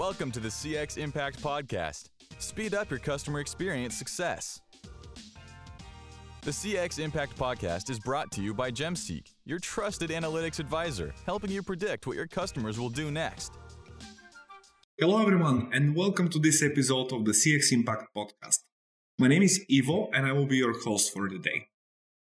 Welcome to the CX Impact Podcast. Speed up your customer experience success. The CX Impact Podcast is brought to you by GemSeek, your trusted analytics advisor, helping you predict what your customers will do next. Hello, everyone, and welcome to this episode of the CX Impact Podcast. My name is Ivo, and I will be your host for the day.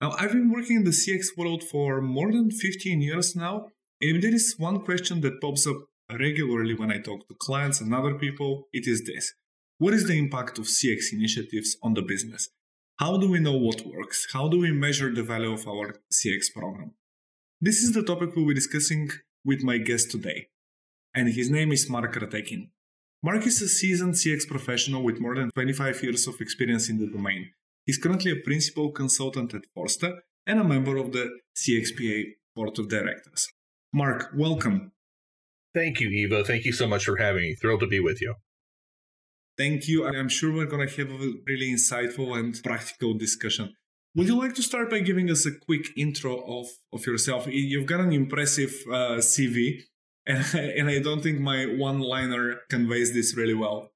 Now, I've been working in the CX world for more than 15 years now, and if there is one question that pops up regularly when I talk to clients and other people, it is this What is the impact of CX initiatives on the business? How do we know what works? How do we measure the value of our CX program? This is the topic we'll be discussing with my guest today, and his name is Mark Ratekin. Mark is a seasoned CX professional with more than 25 years of experience in the domain. He's currently a principal consultant at Forsta and a member of the CXPA Board of Directors. Mark, welcome. Thank you, Ivo. Thank you so much for having me. Thrilled to be with you. Thank you. I'm sure we're going to have a really insightful and practical discussion. Would you like to start by giving us a quick intro of, of yourself? You've got an impressive uh, CV, and, and I don't think my one liner conveys this really well.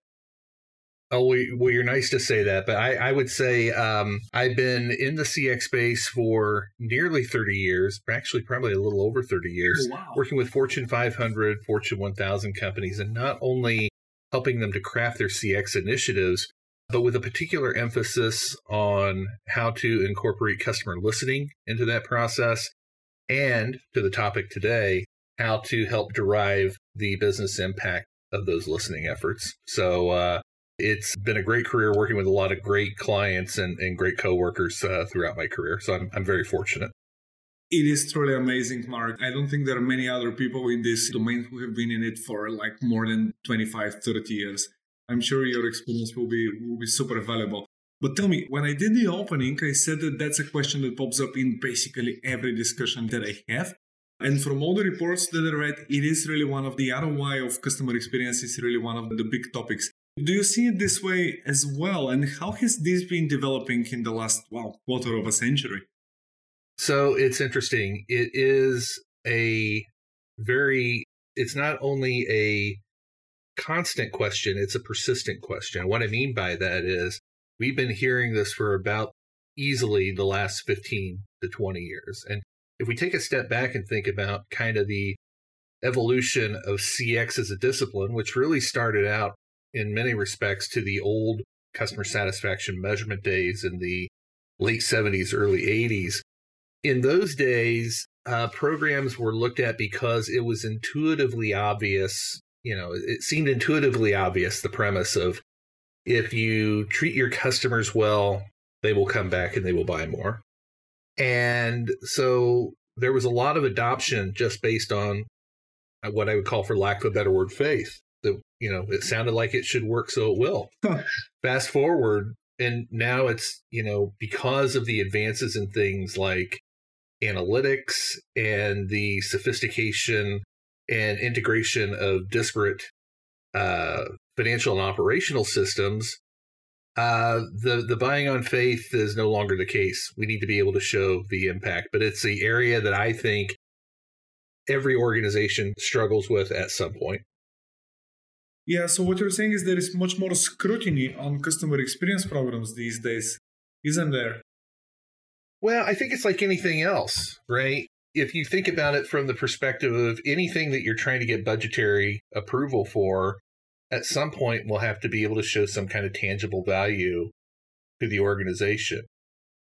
Oh, well, you're nice to say that, but I, I would say um, I've been in the CX space for nearly 30 years, actually, probably a little over 30 years, Oh, wow. working with Fortune 500, Fortune 1000 companies, and not only helping them to craft their CX initiatives, but with a particular emphasis on how to incorporate customer listening into that process, and to the topic today, how to help derive the business impact of those listening efforts. So, uh, it's been a great career working with a lot of great clients and, and great coworkers uh, throughout my career. So I'm, I'm very fortunate. It is truly amazing, Mark. I don't think there are many other people in this domain who have been in it for like more than 25, 30 years. I'm sure your experience will be will be super valuable. But tell me, when I did the opening, I said that that's a question that pops up in basically every discussion that I have. And from all the reports that I read, it is really one of the ROI of customer experience is really one of the big topics. Do you see it this way as well? And how has this been developing in the last, wow, quarter of a century? So it's interesting. It is a very, it's not only a constant question, it's a persistent question. What I mean by that is we've been hearing this for about easily the last 15 to 20 years. And if we take a step back and think about kind of the evolution of CX as a discipline, which really started out in many respects to the old customer satisfaction measurement days in the late 70s, early 80s. In those days, uh, programs were looked at because it was intuitively obvious. You know, it seemed intuitively obvious the premise of if you treat your customers well, they will come back and they will buy more. And so there was a lot of adoption just based on what I would call, for lack of a better word, faith. That you know, it sounded like it should work, so it will. Fast forward, and now it's you know because of the advances in things like analytics and the sophistication and integration of disparate uh, financial and operational systems, uh, the the buying on faith is no longer the case. We need to be able to show the impact, but it's the area that I think every organization struggles with at some point. Yeah, so what you're saying is there is much more scrutiny on customer experience programs these days, isn't there? Well, I think it's like anything else, right? If you think about it from the perspective of anything that you're trying to get budgetary approval for, at some point we'll have to be able to show some kind of tangible value to the organization.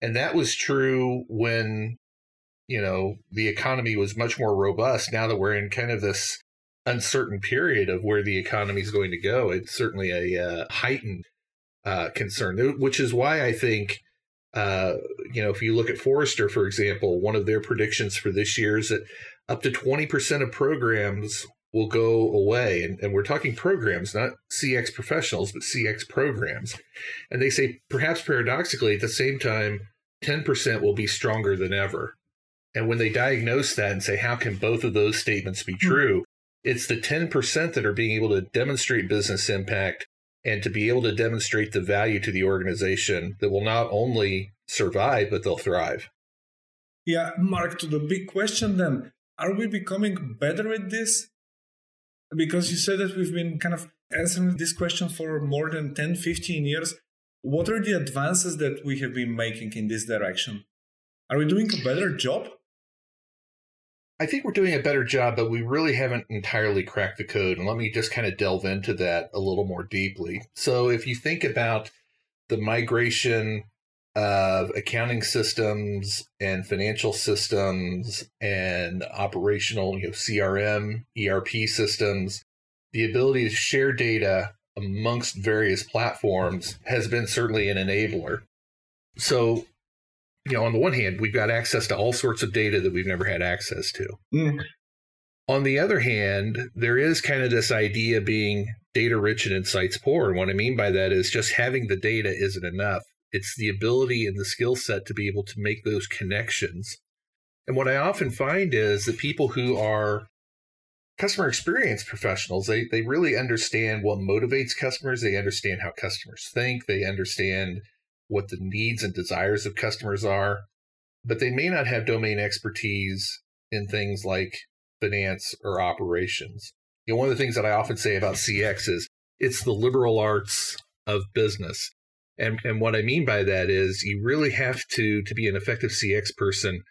And that was true when, you know, the economy was much more robust. Now that we're in kind of this uncertain period of where the economy is going to go, it's certainly a uh, heightened uh, concern, which is why I think uh, you know, if you look at Forrester, for example, one of their predictions for this year is that up to 20% of programs will go away. And, and we're talking programs, not CX professionals, but CX programs. And they say, perhaps paradoxically, at the same time, 10% will be stronger than ever. And when they diagnose that and say, how can both of those statements be true? It's the 10% that are being able to demonstrate business impact and to be able to demonstrate the value to the organization that will not only survive, but they'll thrive. Yeah, Mark, to the big question then are we becoming better at this? because you said that we've been kind of answering this question for more than 10, 15 years. What are the advances that we have been making in this direction? Are we doing a better job? I think we're doing a better job, but we really haven't entirely cracked the code. And let me just kind of delve into that a little more deeply. So, if you think about the migration of accounting systems and financial systems and operational, you know, CRM, ERP systems, the ability to share data amongst various platforms has been certainly an enabler. So, you know, on the one hand, we've got access to all sorts of data that we've never had access to. Mm. On the other hand, there is kind of this idea being data rich and insights poor. And what I mean by that is just having the data isn't enough. It's the ability and the skill set to be able to make those connections. And what I often find is that people who are customer experience professionals, they, they really understand what motivates customers. They understand how customers think. They understand what the needs and desires of customers are, but they may not have domain expertise in things like finance or operations. You know, one of the things that I often say about CX is it's the liberal arts of business. And, and what I mean by that is you really have to, to be an effective CX person,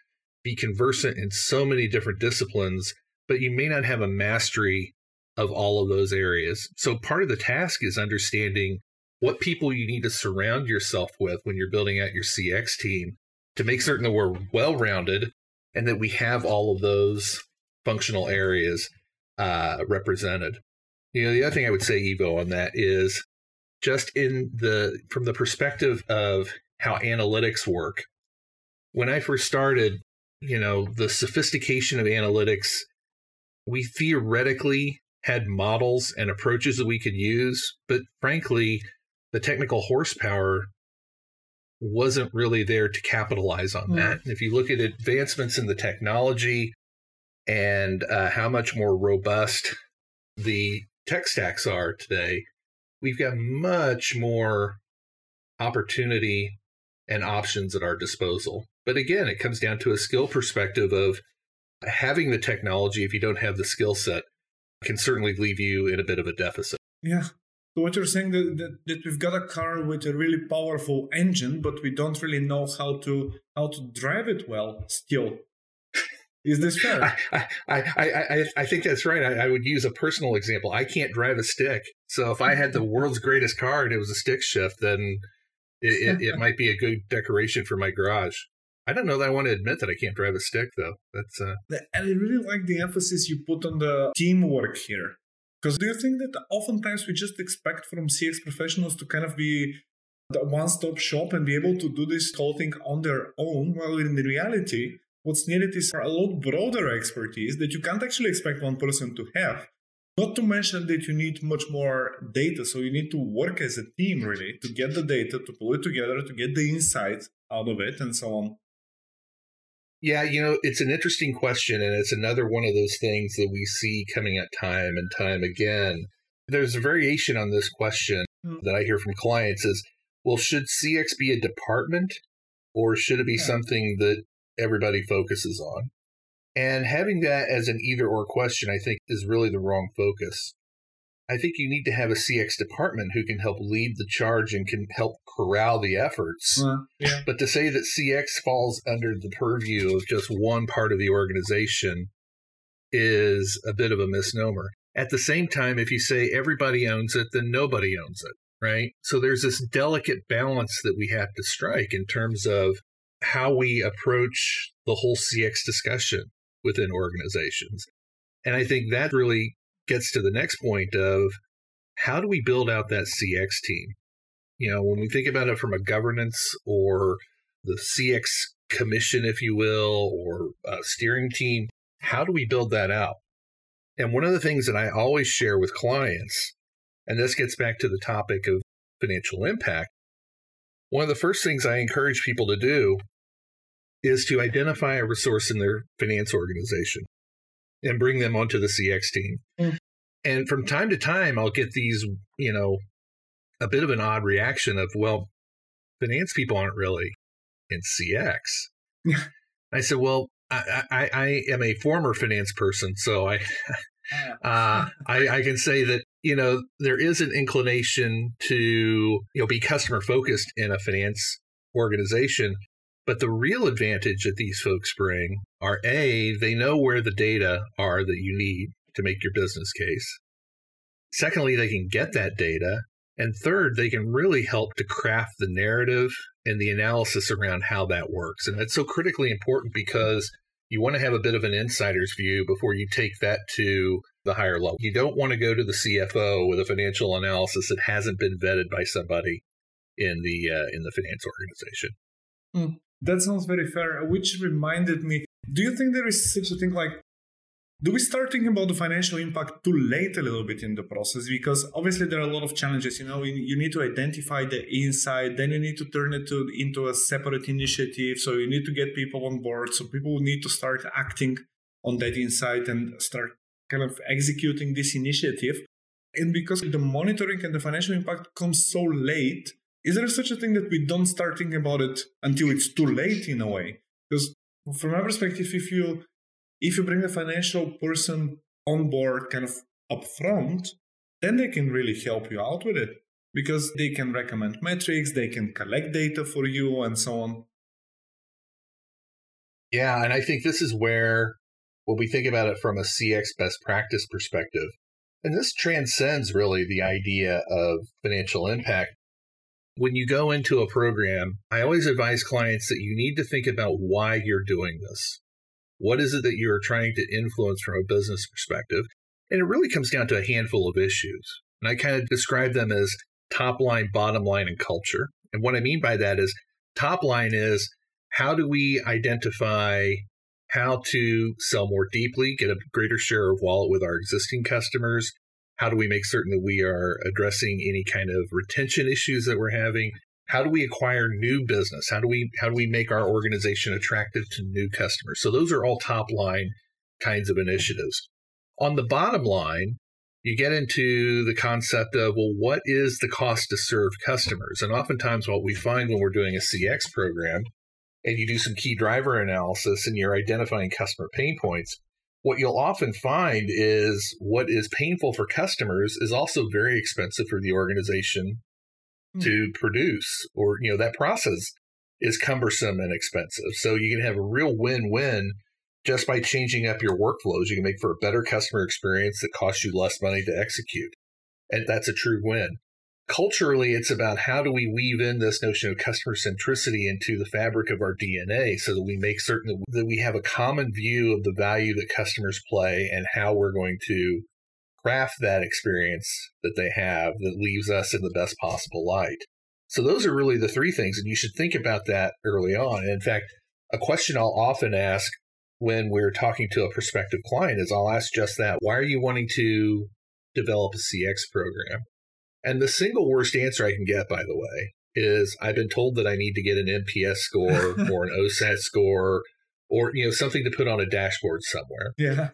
be conversant in so many different disciplines, but you may not have a mastery of all of those areas. So part of the task is understanding what people you need to surround yourself with when you're building out your CX team to make certain that we're well rounded and that we have all of those functional areas uh, represented. You know, the other thing I would say, Ivo, on that is just in the from the perspective of how analytics work. When I first started, you know, the sophistication of analytics, we theoretically had models and approaches that we could use, but frankly, the technical horsepower wasn't really there to capitalize on mm. that. if you look at advancements in the technology and uh, how much more robust the tech stacks are today, we've got much more opportunity and options at our disposal. But again, it comes down to a skill perspective of having the technology if you don't have the skill set can certainly leave you in a bit of a deficit. Yeah. So what you're saying that, that, that we've got a car with a really powerful engine, but we don't really know how to how to drive it well still. Is this fair? I, I, I, I, think that's right. I, I, would use a personal example. I can't drive a stick. So if I had the world's greatest car and it was a stick shift, then it, it, it might be a good decoration for my garage. I don't know that I want to admit that I can't drive a stick, though. That's uh... And I really like the emphasis you put on the teamwork here. Because do you think that oftentimes we just expect from CX professionals to kind of be the one-stop shop and be able to do this whole thing on their own, while in reality, what's needed is a lot broader expertise that you can't actually expect one person to have. Not to mention that you need much more data, so you need to work as a team really to get the data, to pull it together, to get the insights out of it, and so on. Yeah, you know, it's an interesting question, and it's another one of those things that we see coming at time and time again. There's a variation on this question mm-hmm. that I hear from clients is, well, should CX be a department or should it be yeah. something that everybody focuses on. And having that as an either or question, I think, is really the wrong focus. I think you need to have a CX department who can help lead the charge and can help corral the efforts. Uh, yeah. But to say that CX falls under the purview of just one part of the organization is a bit of a misnomer. At the same time, if you say everybody owns it, then nobody owns it, right? So there's this delicate balance that we have to strike in terms of how we approach the whole CX discussion within organizations. And I think that really gets to the next point of how do we build out that CX team? You know, when we think about it from a governance or the CX commission, if you will, or a steering team, how do we build that out? And one of the things that I always share with clients, and this gets back to the topic of financial impact, one of the first things I encourage people to do is to identify a resource in their finance organization and bring them onto the CX team. Mm. And from time to time, I'll get these, you know, a bit of an odd reaction of, well, finance people aren't really in CX. I said, well, I, I, I, am a former finance person, so I uh, I, I can say that you know there is an inclination to you know be customer focused in a finance organization but the real advantage that these folks bring are A, they know where the data are that you need to make your business case. Secondly, they can get that data. And third, they can really help to craft the narrative and the analysis around how that works. And that's so critically important because you want to have a bit of an insider's view before you take that to the higher level. You don't want to go to the CFO with a financial analysis that hasn't been vetted by somebody in the uh, in the finance organization. Mm. That sounds very fair, which reminded me do you think there is such a thing like do we start thinking about the financial impact too late a little bit in the process? Because obviously there are a lot of challenges you know you need to identify the insight then you need to turn it to, into a separate initiative so you need to get people on board so people need to start acting on that insight and start kind of executing this initiative. And because the monitoring and the financial impact comes so late is there such a thing that we don't start thinking about it until it's too late in a way? Because from my perspective, if you if you bring a financial person on board kind of upfront, then they can really help you out with it because they can recommend metrics, they can collect data for you, and so on. Yeah, and I think this is where when we think about it from a CX best practice perspective, and this transcends really the idea of financial impact when you go into a program, I always advise clients that you need to think about why you're doing this. What is it that you're trying to influence from a business perspective? And it really comes down to a handful of issues. And I kind of describe them as top line, bottom line, and culture. And what I mean by that is top line is how do we identify how to sell more deeply, get a greater share of wallet with our existing customers, how do we make certain that we are addressing any kind of retention issues that we're having? How do we acquire new business? How do we how do we make our organization attractive to new customers? So those are all top line kinds of initiatives. On the bottom line, you get into the concept of well what is the cost to serve customers and oftentimes what we find when we're doing a cx program and you do some key driver analysis and you're identifying customer pain points what you'll often find is what is painful for customers is also very expensive for the organization mm. to produce or you know that process is cumbersome and expensive. So you can have a real win-win just by changing up your workflows. You can make for a better customer experience that costs you less money to execute. And that's a true win culturally, it's about how do we weave in this notion of customer centricity into the fabric of our DNA so that we make certain that we have a common view of the value that customers play and how we're going to craft that experience that they have that leaves us in the best possible light. So those are really the three things. And you should think about that early on. And in fact, a question I'll often ask when we're talking to a prospective client is I'll ask just that. Why are you wanting to develop a CX program? And the single worst answer I can get, by the way, is I've been told that I need to get an NPS score or an OSAT score or you know something to put on a dashboard somewhere. Yeah.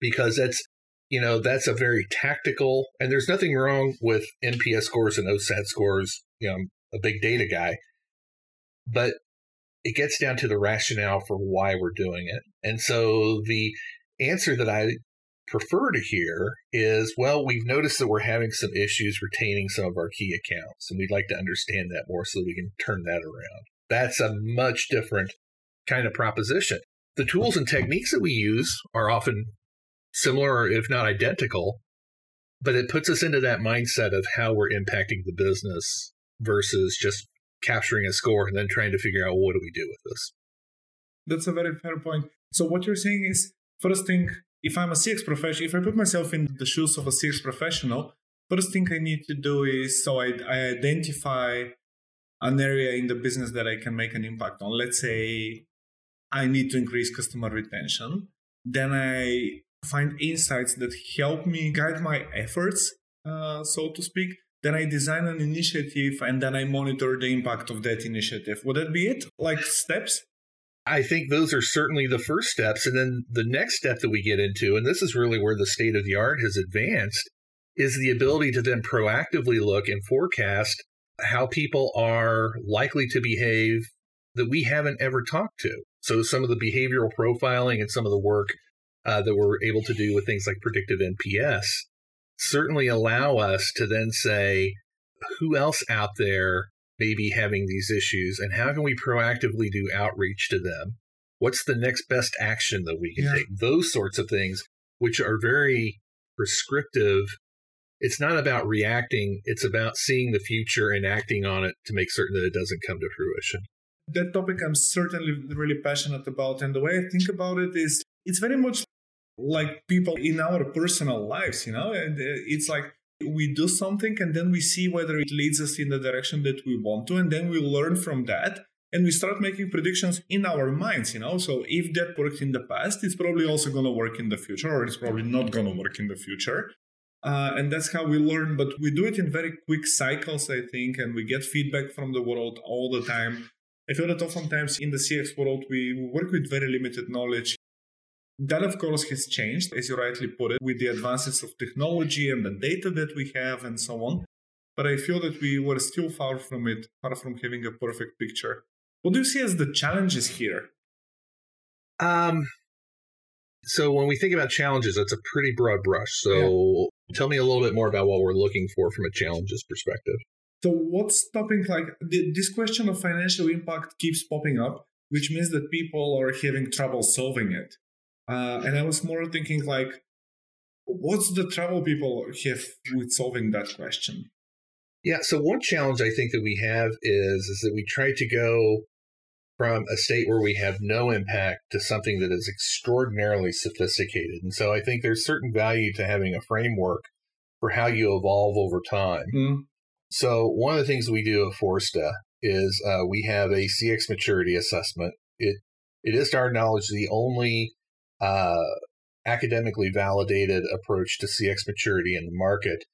Because that's you know that's a very tactical and there's nothing wrong with NPS scores and OSAT scores. You know, I'm a big data guy. But it gets down to the rationale for why we're doing it. And so the answer that I prefer to hear is well, we've noticed that we're having some issues retaining some of our key accounts, and we'd like to understand that more so that we can turn that around. That's a much different kind of proposition. The tools and techniques that we use are often similar, if not identical, but it puts us into that mindset of how we're impacting the business versus just capturing a score and then trying to figure out what do we do with this. That's a very fair point. So what you're saying is first thing if I'm a CX professional, if I put myself in the shoes of a CX professional, first thing I need to do is so I, I identify an area in the business that I can make an impact on. Let's say I need to increase customer retention. Then I find insights that help me guide my efforts, uh, so to speak. Then I design an initiative and then I monitor the impact of that initiative. Would that be it? Like steps? I think those are certainly the first steps. And then the next step that we get into, and this is really where the state of the art has advanced, is the ability to then proactively look and forecast how people are likely to behave that we haven't ever talked to. So some of the behavioral profiling and some of the work uh, that we're able to do with things like predictive NPS certainly allow us to then say, who else out there may be having these issues and how can we proactively do outreach to them? What's the next best action that we can yeah. take? Those sorts of things, which are very prescriptive. It's not about reacting, it's about seeing the future and acting on it to make certain that it doesn't come to fruition. That topic I'm certainly really passionate about. And the way I think about it is it's very much like people in our personal lives, you know, and uh, it's like we do something and then we see whether it leads us in the direction that we want to, and then we learn from that and we start making predictions in our minds, you know. So if that worked in the past, it's probably also going to work in the future, or it's probably not going to work in the future. Uh, and that's how we learn, but we do it in very quick cycles, I think, and we get feedback from the world all the time. I feel that oftentimes in the CX world, we work with very limited knowledge that, of course, has changed, as you rightly put it, with the advances of technology and the data that we have and so on. But I feel that we were still far from it, far from having a perfect picture. What do you see as the challenges here? Um, so when we think about challenges, that's a pretty broad brush. So yeah. tell me a little bit more about what we're looking for from a challenges perspective. So what's stopping? Like this question of financial impact keeps popping up, which means that people are having trouble solving it. Uh, and I was more thinking like, what's the trouble people have with solving that question? Yeah. So one challenge I think that we have is is that we try to go from a state where we have no impact to something that is extraordinarily sophisticated. And so I think there's certain value to having a framework for how you evolve over time. Mm. So one of the things we do at Forsta is uh, we have a CX maturity assessment. It it is to our knowledge the only uh, academically validated approach to CX maturity in the market.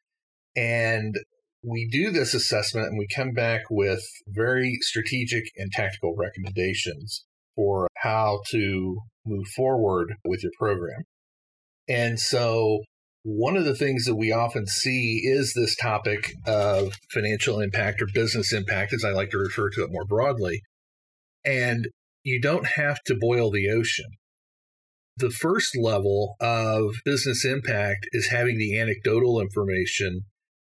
And we do this assessment and we come back with very strategic and tactical recommendations for how to move forward with your program. And so, one of the things that we often see is this topic of financial impact or business impact, as I like to refer to it more broadly. And you don't have to boil the ocean. The first level of business impact is having the anecdotal information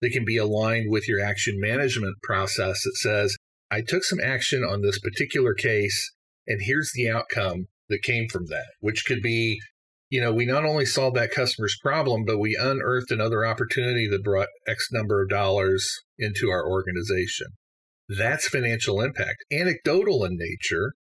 that can be aligned with your action management process that says, I took some action on this particular case, and here's the outcome that came from that, which could be, you know, we not only solved that customer's problem, but we unearthed another opportunity that brought X number of dollars into our organization. That's financial impact, anecdotal in nature,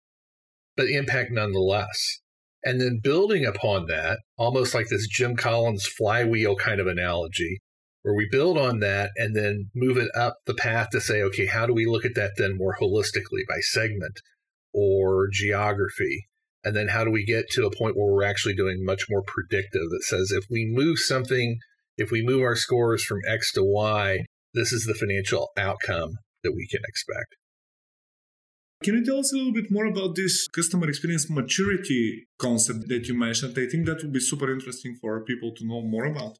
but impact nonetheless. And then building upon that, almost like this Jim Collins flywheel kind of analogy, where we build on that and then move it up the path to say, okay, how do we look at that then more holistically by segment or geography? And then how do we get to a point where we're actually doing much more predictive that says if we move something, if we move our scores from X to Y, this is the financial outcome that we can expect. Can you tell us a little bit more about this customer experience maturity concept that you mentioned? I think that would be super interesting for people to know more about.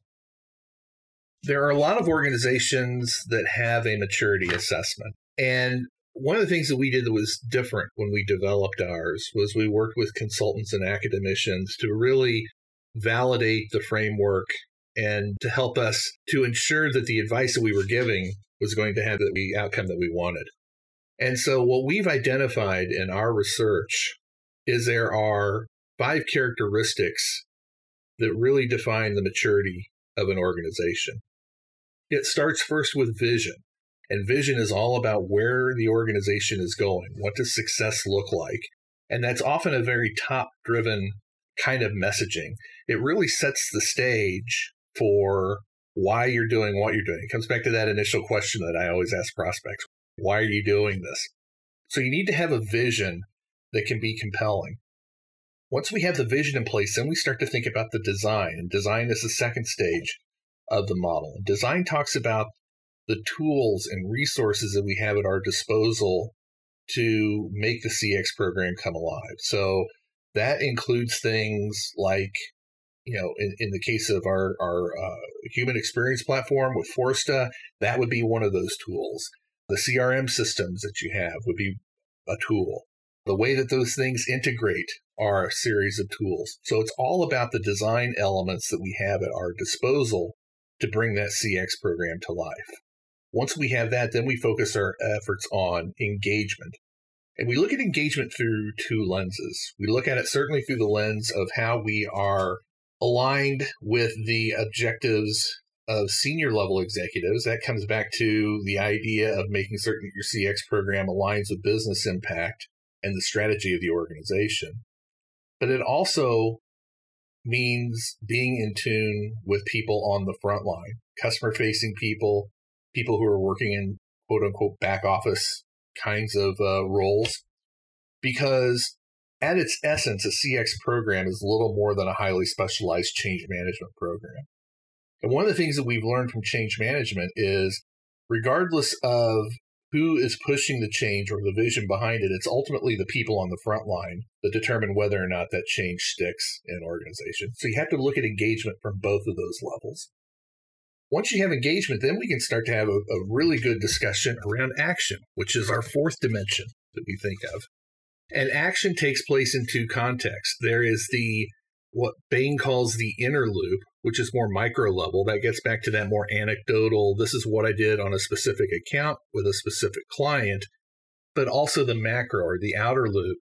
There are a lot of organizations that have a maturity assessment. And one of the things that we did that was different when we developed ours was we worked with consultants and academicians to really validate the framework and to help us to ensure that the advice that we were giving was going to have the outcome that we wanted. And so, what we've identified in our research is there are five characteristics that really define the maturity of an organization. It starts first with vision. And vision is all about where the organization is going. What does success look like? And that's often a very top driven kind of messaging. It really sets the stage for why you're doing what you're doing. It comes back to that initial question that I always ask prospects why are you doing this? So you need to have a vision that can be compelling. Once we have the vision in place, then we start to think about the design. And design is the second stage of the model. Design talks about the tools and resources that we have at our disposal to make the CX program come alive. So that includes things like, you know, in, in the case of our, our uh, human experience platform with Forsta, that would be one of those tools. The CRM systems that you have would be a tool. The way that those things integrate are a series of tools. So it's all about the design elements that we have at our disposal to bring that CX program to life. Once we have that, then we focus our efforts on engagement. And we look at engagement through two lenses. We look at it certainly through the lens of how we are aligned with the objectives of senior level executives. That comes back to the idea of making certain that your CX program aligns with business impact and the strategy of the organization. But it also means being in tune with people on the front line, customer facing people, people who are working in quote unquote back office kinds of uh, roles. Because at its essence, a CX program is little more than a highly specialized change management program. And one of the things that we've learned from change management is regardless of who is pushing the change or the vision behind it, it's ultimately the people on the front line that determine whether or not that change sticks in an organization. So you have to look at engagement from both of those levels. Once you have engagement, then we can start to have a, a really good discussion around action, which is our fourth dimension that we think of. And action takes place in two contexts. There is the what Bain calls the inner loop, which is more micro level. That gets back to that more anecdotal, this is what I did on a specific account with a specific client, but also the macro or the outer loop,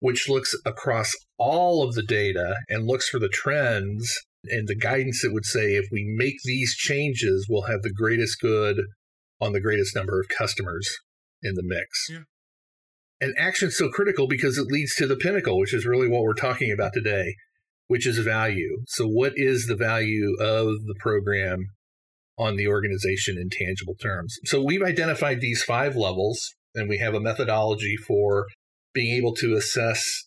which looks across all of the data and looks for the trends and the guidance that would say if we make these changes, we'll have the greatest good on the greatest number of customers in the mix. Yeah. And action's so critical because it leads to the pinnacle, which is really what we're talking about today which is value. So, what is the value of the program on the organization in tangible terms? So, we've identified these five levels, and we have a methodology for being able to assess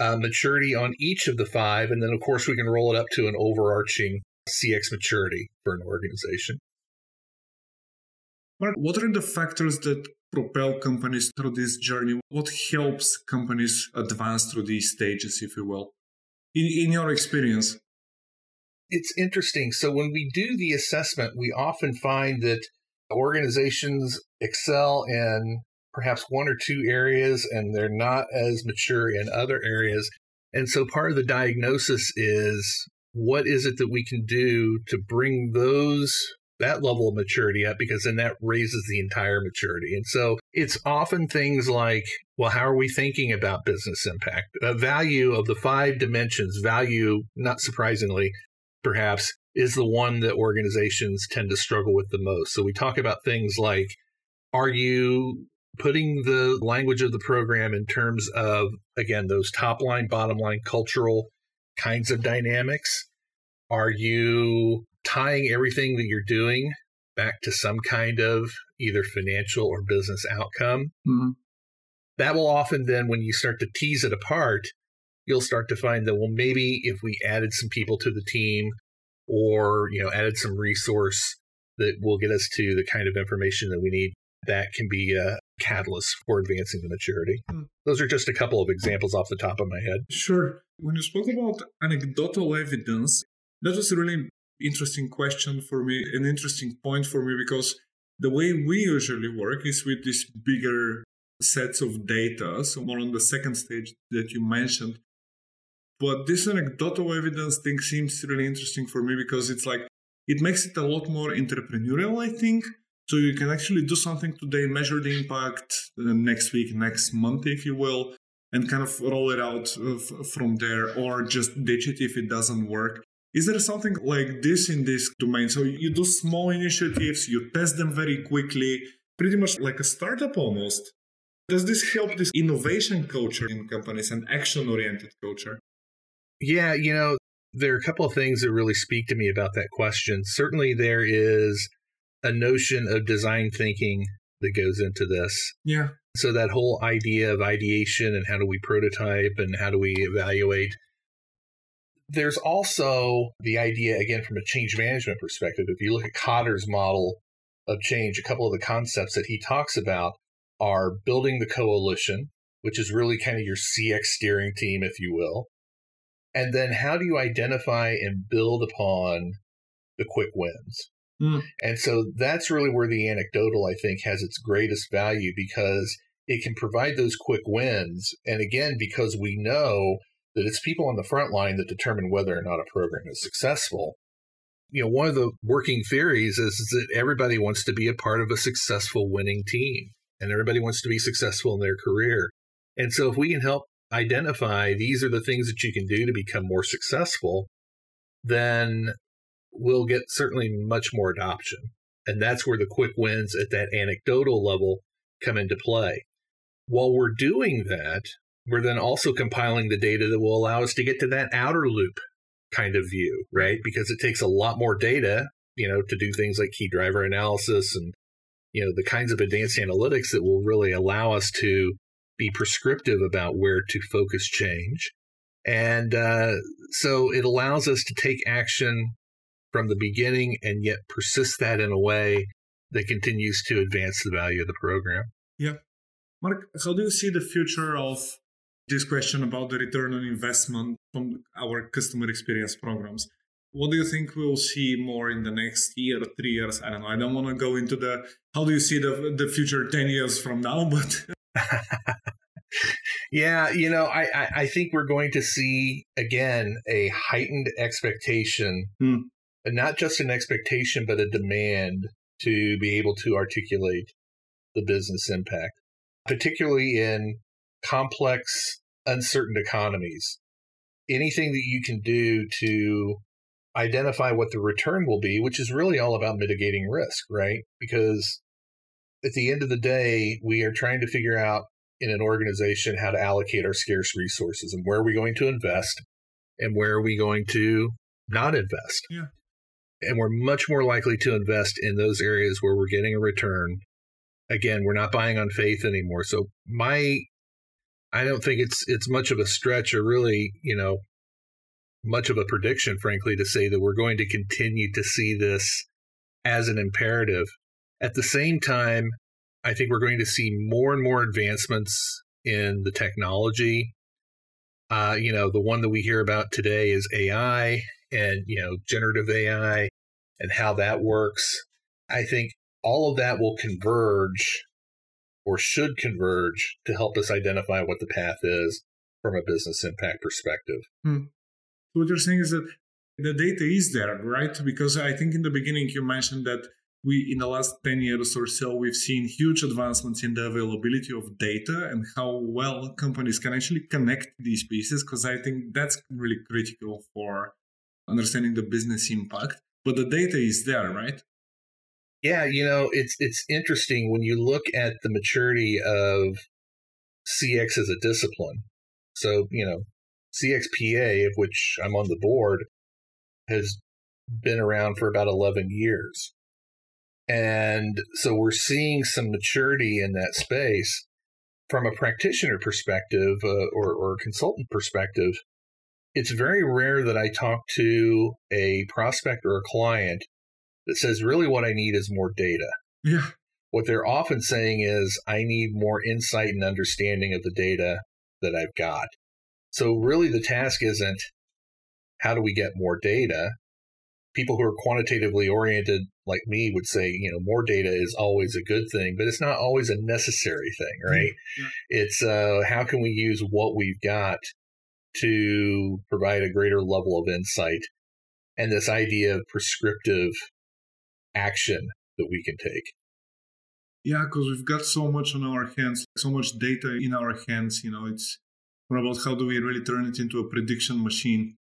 uh, maturity on each of the five. And then, of course, we can roll it up to an overarching CX maturity for an organization. Mark, what are the factors that propel companies through this journey? What helps companies advance through these stages, if you will? In, in your experience? It's interesting. So when we do the assessment, we often find that organizations excel in perhaps one or two areas and they're not as mature in other areas. And so part of the diagnosis is what is it that we can do to bring those that level of maturity up because then that raises the entire maturity. And so it's often things like, well, how are we thinking about business impact? Value of the five dimensions, value, not surprisingly, perhaps, is the one that organizations tend to struggle with the most. So we talk about things like, are you putting the language of the program in terms of, again, those top line, bottom line cultural kinds of dynamics? Are you tying everything that you're doing back to some kind of either financial or business outcome. Mm-hmm. That will often then, when you start to tease it apart, you'll start to find that, well, maybe if we added some people to the team or, you know, added some resource that will get us to the kind of information that we need, that can be a catalyst for advancing the maturity. Mm. Those are just a couple of examples off the top of my head. Sure. When you spoke about anecdotal evidence, that was really interesting question for me, an interesting point for me, because the way we usually work is with these bigger sets of data, so more on the second stage that you mentioned. But this anecdotal evidence thing seems really interesting for me because it's like it makes it a lot more entrepreneurial, I think. So you can actually do something today, measure the impact uh, next week, next month, if you will, and kind of roll it out uh, from there, or just ditch it if it doesn't work. Is there something like this in this domain? So you do small initiatives, you test them very quickly, pretty much like a startup almost. Does this help this innovation culture in companies and action oriented culture? Yeah, you know, there are a couple of things that really speak to me about that question. Certainly, there is a notion of design thinking that goes into this. Yeah. So, that whole idea of ideation and how do we prototype and how do we evaluate there's also the idea, again, from a change management perspective. If you look at Kotter's model of change, a couple of the concepts that he talks about are building the coalition, which is really kind of your CX steering team, if you will. And then how do you identify and build upon the quick wins? Mm. And so that's really where the anecdotal, I think, has its greatest value because it can provide those quick wins. And again, because we know that it's people on the front line that determine whether or not a program is successful. You know, one of the working theories is, is that everybody wants to be a part of a successful winning team and everybody wants to be successful in their career. And so if we can help identify these are the things that you can do to become more successful, then we'll get certainly much more adoption. And that's where the quick wins at that anecdotal level come into play. While we're doing that, we're then also compiling the data that will allow us to get to that outer loop kind of view, right? Because it takes a lot more data, you know, to do things like key driver analysis and, you know, the kinds of advanced analytics that will really allow us to be prescriptive about where to focus change. And uh, so it allows us to take action from the beginning and yet persist that in a way that continues to advance the value of the program. Yeah. Mark, how do you see the future of this question about the return on investment from our customer experience programs? What do you think we'll see more in the next year, three years? I don't know. I don't want to go into the how do you see the the future ten years from now, but yeah, you know, I, I, I think we're going to see again a heightened expectation, hmm. and not just an expectation, but a demand to be able to articulate the business impact, particularly in complex, uncertain economies. Anything that you can do to identify what the return will be, which is really all about mitigating risk, right? Because at the end of the day, we are trying to figure out in an organization how to allocate our scarce resources and where are we going to invest and where are we going to not invest. Yeah. And we're much more likely to invest in those areas where we're getting a return. Again, we're not buying on faith anymore. So my I don't think it's it's much of a stretch or really, you know, much of a prediction, frankly, to say that we're going to continue to see this as an imperative. At the same time, I think we're going to see more and more advancements in the technology. Uh, you know, the one that we hear about today is AI and, you know, generative AI and how that works. I think all of that will converge or should converge to help us identify what the path is from a business impact perspective. Hmm. What you're saying is that the data is there, right? Because I think in the beginning you mentioned that we in the last 10 years or so we've seen huge advancements in the availability of data and how well companies can actually connect these pieces because i think that's really critical for understanding the business impact but the data is there right yeah you know it's it's interesting when you look at the maturity of cx as a discipline so you know cxpa of which i'm on the board has been around for about 11 years and so we're seeing some maturity in that space from a practitioner perspective uh, or, or consultant perspective. It's very rare that I talk to a prospect or a client that says, really, what I need is more data. Yeah. What they're often saying is, I need more insight and understanding of the data that I've got. So, really, the task isn't how do we get more data? people who are quantitatively oriented like me would say, you know, more data is always a good thing, but it's not always a necessary thing, right? Yeah. It's uh, how can we use what we've got to provide a greater level of insight and this idea of prescriptive action that we can take. Yeah, because we've got so much on our hands, so much data in our hands. You know, it's about how do we really turn it into a prediction machine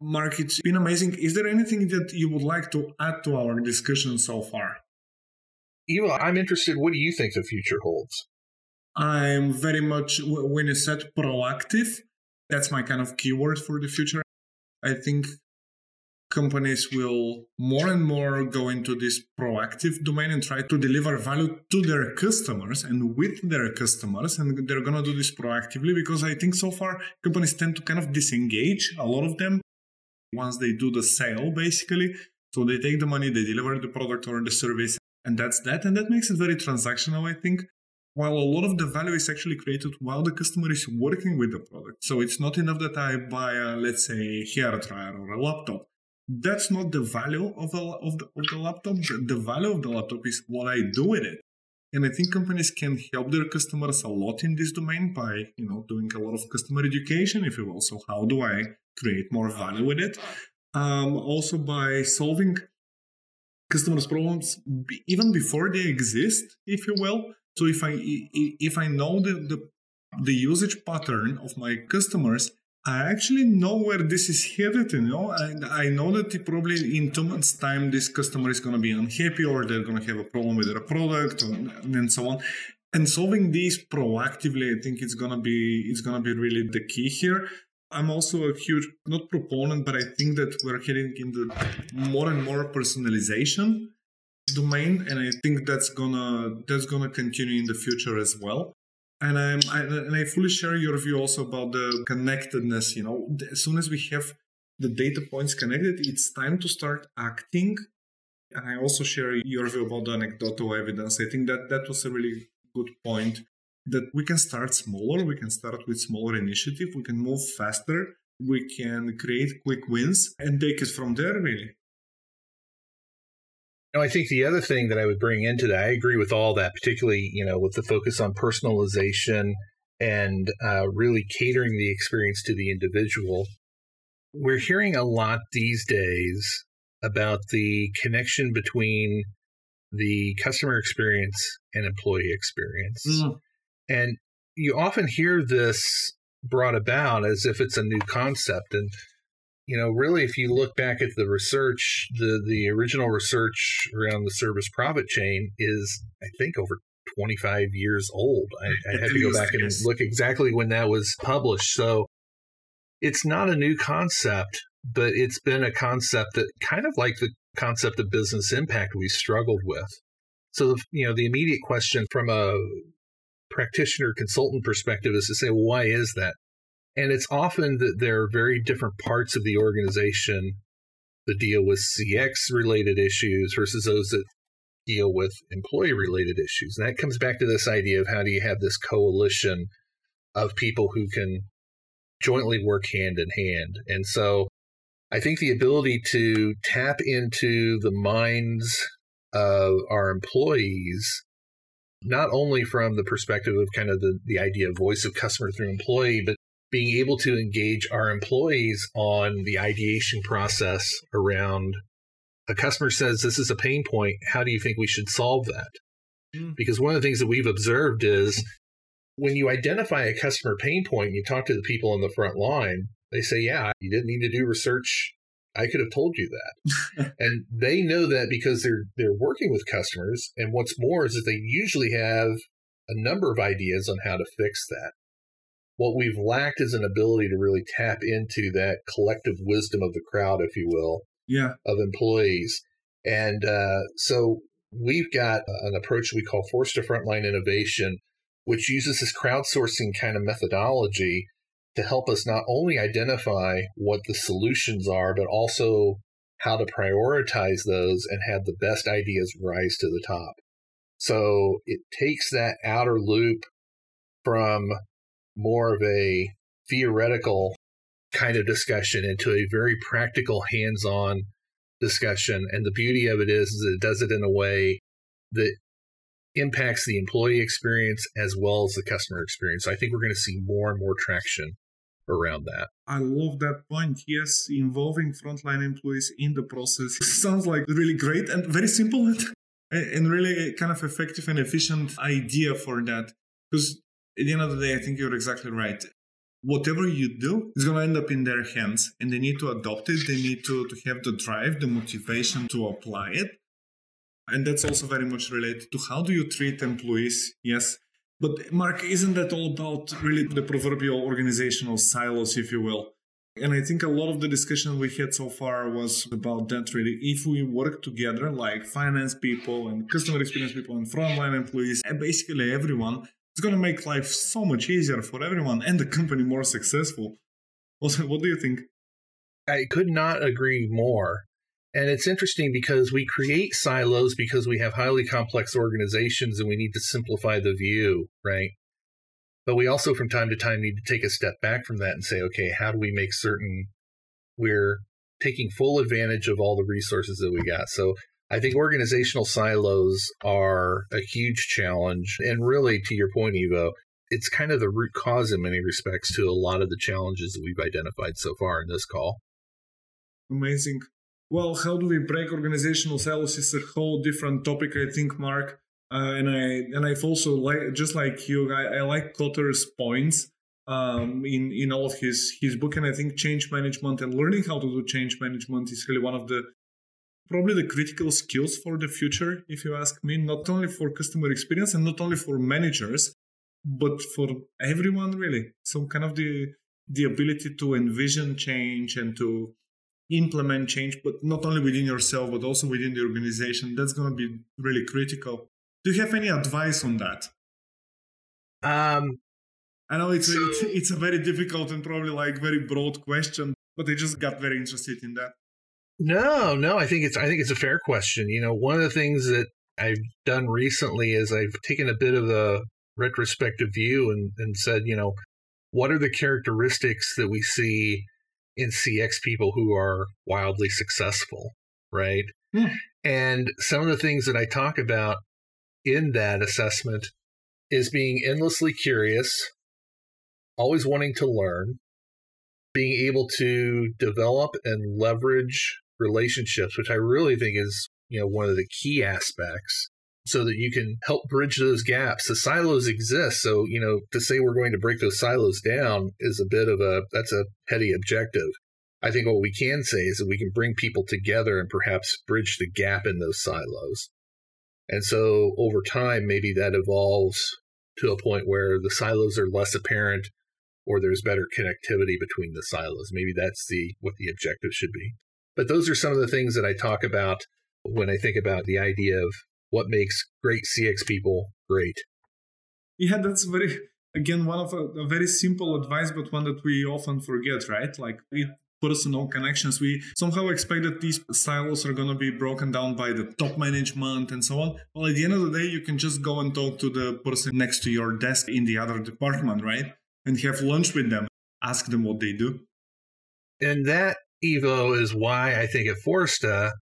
Mark, it's been amazing. Is there anything that you would like to add to our discussion so far? Ivo, I'm interested. What do you think the future holds? I'm very much, when you said proactive, that's my kind of keyword for the future. I think companies will more and more go into this proactive domain and try to deliver value to their customers and with their customers. And they're going to do this proactively because I think so far companies tend to kind of disengage, a lot of them, once they do the sale, basically. So they take the money, they deliver the product or the service, and that's that. And that makes it very transactional, I think. While a lot of the value is actually created while the customer is working with the product. So it's not enough that I buy, a, let's say, a hair dryer or a laptop. That's not the value of, a, of, the, of the laptop. The, the value of the laptop is what I do with it. And I think companies can help their customers a lot in this domain by, you know, doing a lot of customer education, if you will. So how do I create more value with it? Um, also by solving customers' problems even before they exist, if you will. So if I if I know the, the the usage pattern of my customers, I actually know where this is headed, you know, and I know that probably in two months' time, this customer is going to be unhappy or they're going to have a problem with their product and so on. And solving these proactively, I think it's going to be it's going to be really the key here. I'm also a huge not proponent, but I think that we're heading in the more and more personalization domain, and I think that's gonna that's gonna continue in the future as well and I'm I, and I fully share your view also about the connectedness. You know, as soon as we have the data points connected, it's time to start acting. And I also share your view about the anecdotal evidence. I think that that was a really good point. That we can start smaller, we can start with smaller initiative, we can move faster, we can create quick wins and take it from there. Really. No, I think the other thing that I would bring into that, I agree with all that, particularly you know with the focus on personalization and uh, really catering the experience to the individual. We're hearing a lot these days about the connection between the customer experience and employee experience. Mm. And you often hear this brought about as if it's a new concept. And you know, really, if you look back at the research, the the original research around the service profit chain is, I think, over 25 years old. I, I had to go back and look exactly when that was published. So it's not a new concept, but it's been a concept that kind of like the concept of business impact we struggled with. So, you know, the immediate question from a practitioner consultant perspective is to say, well, why is that? And it's often that there are very different parts of the organization that deal with CX related issues versus those that deal with employee related issues. And that comes back to this idea of how do you have this coalition of people who can jointly work hand in hand. And so I think the ability to tap into the minds of our employees, not only from the perspective of kind of the, the idea of voice of customer through employee, but being able to engage our employees on the ideation process around a customer says this is a pain point. How do you think we should solve that? Mm. Because one of the things that we've observed is when you identify a customer pain point and you talk to the people on the front line, they say, Yeah, you didn't need to do research. I could have told you that. and they know that because they're they're working with customers. And what's more is that they usually have a number of ideas on how to fix that what we've lacked is an ability to really tap into that collective wisdom of the crowd, if you will, yeah, of employees. And uh, so we've got an approach we call Forsta Frontline Innovation, which uses this crowdsourcing kind of methodology to help us not only identify what the solutions are, but also how to prioritize those and have the best ideas rise to the top. So it takes that outer loop from more of a theoretical kind of discussion into a very practical, hands on discussion. And the beauty of it is, is it does it in a way that impacts the employee experience as well as the customer experience. I think we're going to see more and more traction around that. I love that point. Yes, involving frontline employees in the process sounds like really great and very simple and really kind of effective and efficient idea for that. Because at the end of the day, I think you're exactly right. Whatever you do is going to end up in their hands and they need to adopt it. They need to, to have the drive, the motivation to apply it. And that's also very much related to how do you treat employees? Yes. But Mark, isn't that all about really the proverbial organizational silos, if you will? And I think a lot of the discussion we had so far was about that really. If we work together, like finance people and customer experience people and frontline employees, and basically everyone, it's going to make life so much easier for everyone and the company more successful. Also, what do you think? I could not agree more. And it's interesting because we create silos because we have highly complex organizations and we need to simplify the view, right? But we also, from time to time, need to take a step back from that and say, okay, how do we make certain we're taking full advantage of all the resources that we got? So I think organizational silos are a huge challenge. And really, to your point, Ivo, it's kind of the root cause in many respects to a lot of the challenges that we've identified so far in this call. Amazing. Well, how do we break organizational silos is a whole different topic, I think, Mark. Uh, and I and I've also like just like you, I, I like Kotter's points um, in in all of his his book, and I think change management and learning how to do change management is really one of the probably the critical skills for the future, if you ask me. Not only for customer experience and not only for managers, but for everyone really. Some kind of the the ability to envision change and to implement change, but not only within yourself, but also within the organization. That's going to be really critical. Do you have any advice on that? Um, I know it's, so, a, it's, it's a very difficult and probably like very broad question, but I just got very interested in that. No, no, I think it's I think it's a fair question. You know, one of the things that I've done recently is I've taken a bit of a retrospective view and, and said, you know, what are the characteristics that we see in CX people who are wildly successful, right? Hmm. And some of the things that I talk about in that assessment is being endlessly curious, always wanting to learn, being able to develop and leverage relationships, which I really think is, you know, one of the key aspects so that you can help bridge those gaps. The silos exist. So, you know, to say we're going to break those silos down is a bit of a, that's a petty objective. I think what we can say is that we can bring people together and perhaps bridge the gap in those silos. And so over time, maybe that evolves to a point where the silos are less apparent or there's better connectivity between the silos. Maybe that's the what the objective should be. But those are some of the things that I talk about when I think about the idea of what makes great CX people great. Yeah, that's very again one of a, a very simple advice, but one that we often forget, right? Like it personal connections. We somehow expect that these silos are going to be broken down by the top management and so on. Well, at the end of the day, you can just go and talk to the person next to your desk in the other department, right? And have lunch with them, ask them what they do. And that Ivo is why I think at Forsta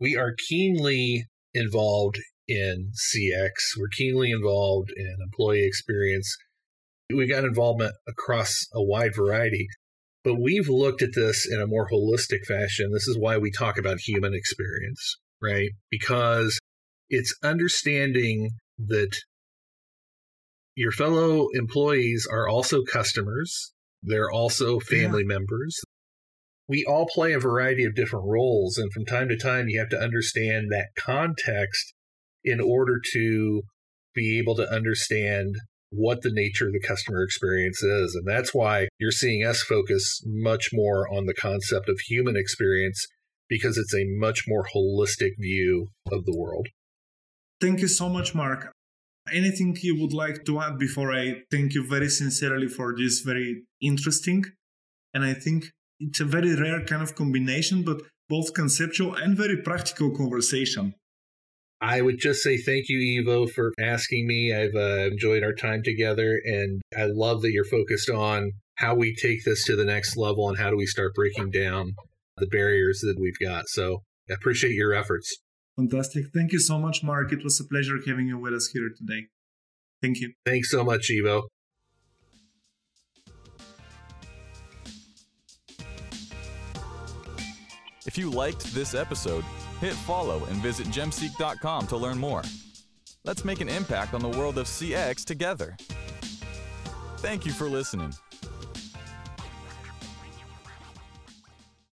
we are keenly involved in CX. We're keenly involved in employee experience. We got involvement across a wide variety, but we've looked at this in a more holistic fashion. This is why we talk about human experience, right? Because it's understanding that your fellow employees are also customers, they're also family yeah. members, we all play a variety of different roles. And from time to time, you have to understand that context in order to be able to understand what the nature of the customer experience is. And that's why you're seeing us focus much more on the concept of human experience because it's a much more holistic view of the world. Thank you so much, Mark. Anything you would like to add before I thank you very sincerely for this very interesting and I think it's a very rare kind of combination, but both conceptual and very practical conversation. I would just say thank you, Ivo, for asking me. I've uh, enjoyed our time together, and I love that you're focused on how we take this to the next level and how do we start breaking down the barriers that we've got. So I appreciate your efforts. Fantastic. Thank you so much, Mark. It was a pleasure having you with us here today. Thank you. Thanks so much, Ivo. If you liked this episode, hit follow and visit gemseek.com to learn more. Let's make an impact on the world of CX together. Thank you for listening.